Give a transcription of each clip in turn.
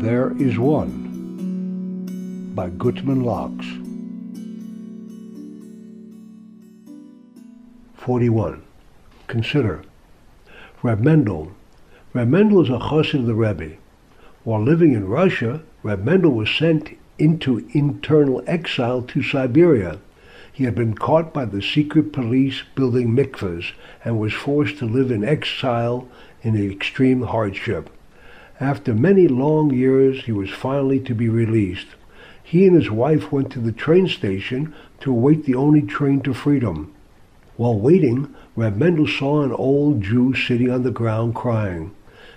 There is One by Gutman Locks. 41. Consider. Reb Mendel. Reb Mendel is a chassid of the Rebbe. While living in Russia, Reb Mendel was sent into internal exile to Siberia. He had been caught by the secret police building mikvahs and was forced to live in exile in extreme hardship. After many long years, he was finally to be released. He and his wife went to the train station to await the only train to freedom. While waiting, Reb Mendel saw an old Jew sitting on the ground crying.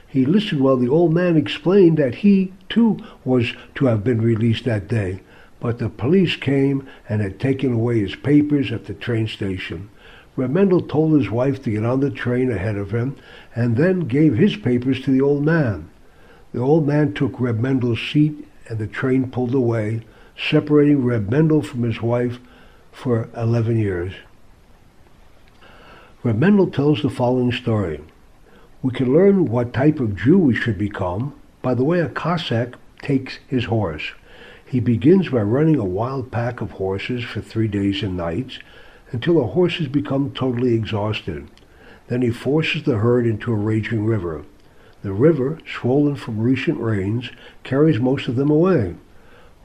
He listened while the old man explained that he, too, was to have been released that day, but the police came and had taken away his papers at the train station. Reb Mendel told his wife to get on the train ahead of him and then gave his papers to the old man. The old man took Reb Mendel's seat and the train pulled away, separating Reb Mendel from his wife for 11 years. Reb Mendel tells the following story. We can learn what type of Jew we should become by the way a Cossack takes his horse. He begins by running a wild pack of horses for three days and nights until the horses become totally exhausted. Then he forces the herd into a raging river. The river, swollen from recent rains, carries most of them away.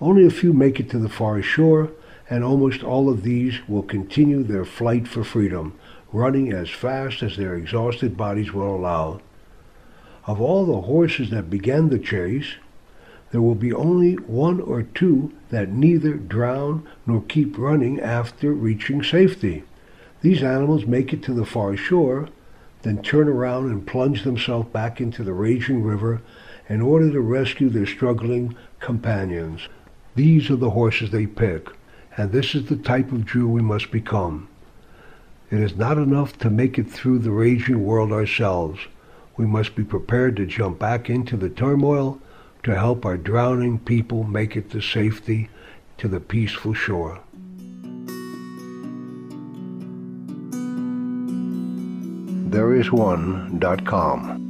Only a few make it to the far shore, and almost all of these will continue their flight for freedom, running as fast as their exhausted bodies will allow. Of all the horses that began the chase, there will be only one or two that neither drown nor keep running after reaching safety. These animals make it to the far shore, then turn around and plunge themselves back into the raging river in order to rescue their struggling companions. These are the horses they pick, and this is the type of Jew we must become. It is not enough to make it through the raging world ourselves. We must be prepared to jump back into the turmoil to help our drowning people make it to safety to the peaceful shore. thereisone.com.